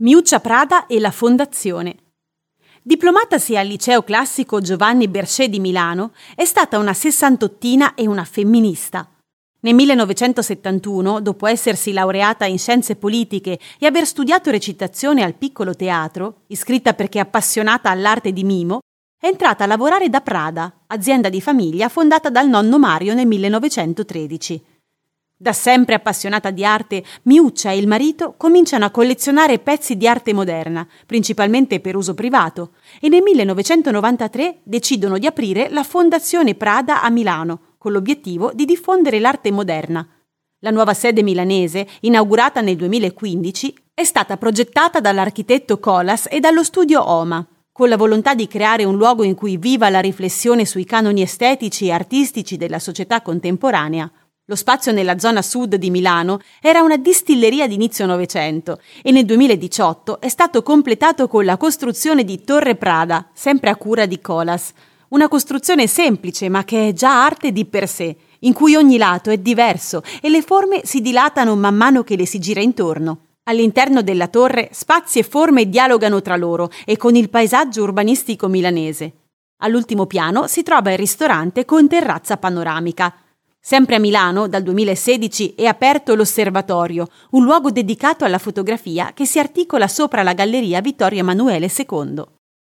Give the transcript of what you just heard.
Miuccia Prada e la Fondazione. Diplomatasi al liceo classico Giovanni Bercè di Milano, è stata una sessantottina e una femminista. Nel 1971, dopo essersi laureata in scienze politiche e aver studiato recitazione al piccolo teatro, iscritta perché appassionata all'arte di mimo, è entrata a lavorare da Prada, azienda di famiglia fondata dal nonno Mario nel 1913. Da sempre appassionata di arte, Miuccia e il marito cominciano a collezionare pezzi di arte moderna, principalmente per uso privato, e nel 1993 decidono di aprire la Fondazione Prada a Milano, con l'obiettivo di diffondere l'arte moderna. La nuova sede milanese, inaugurata nel 2015, è stata progettata dall'architetto Colas e dallo studio Oma, con la volontà di creare un luogo in cui viva la riflessione sui canoni estetici e artistici della società contemporanea. Lo spazio nella zona sud di Milano era una distilleria di inizio Novecento e nel 2018 è stato completato con la costruzione di Torre Prada, sempre a cura di Colas. Una costruzione semplice ma che è già arte di per sé, in cui ogni lato è diverso e le forme si dilatano man mano che le si gira intorno. All'interno della torre spazi e forme dialogano tra loro e con il paesaggio urbanistico milanese. All'ultimo piano si trova il ristorante con terrazza panoramica. Sempre a Milano, dal 2016, è aperto l'Osservatorio, un luogo dedicato alla fotografia che si articola sopra la Galleria Vittorio Emanuele II.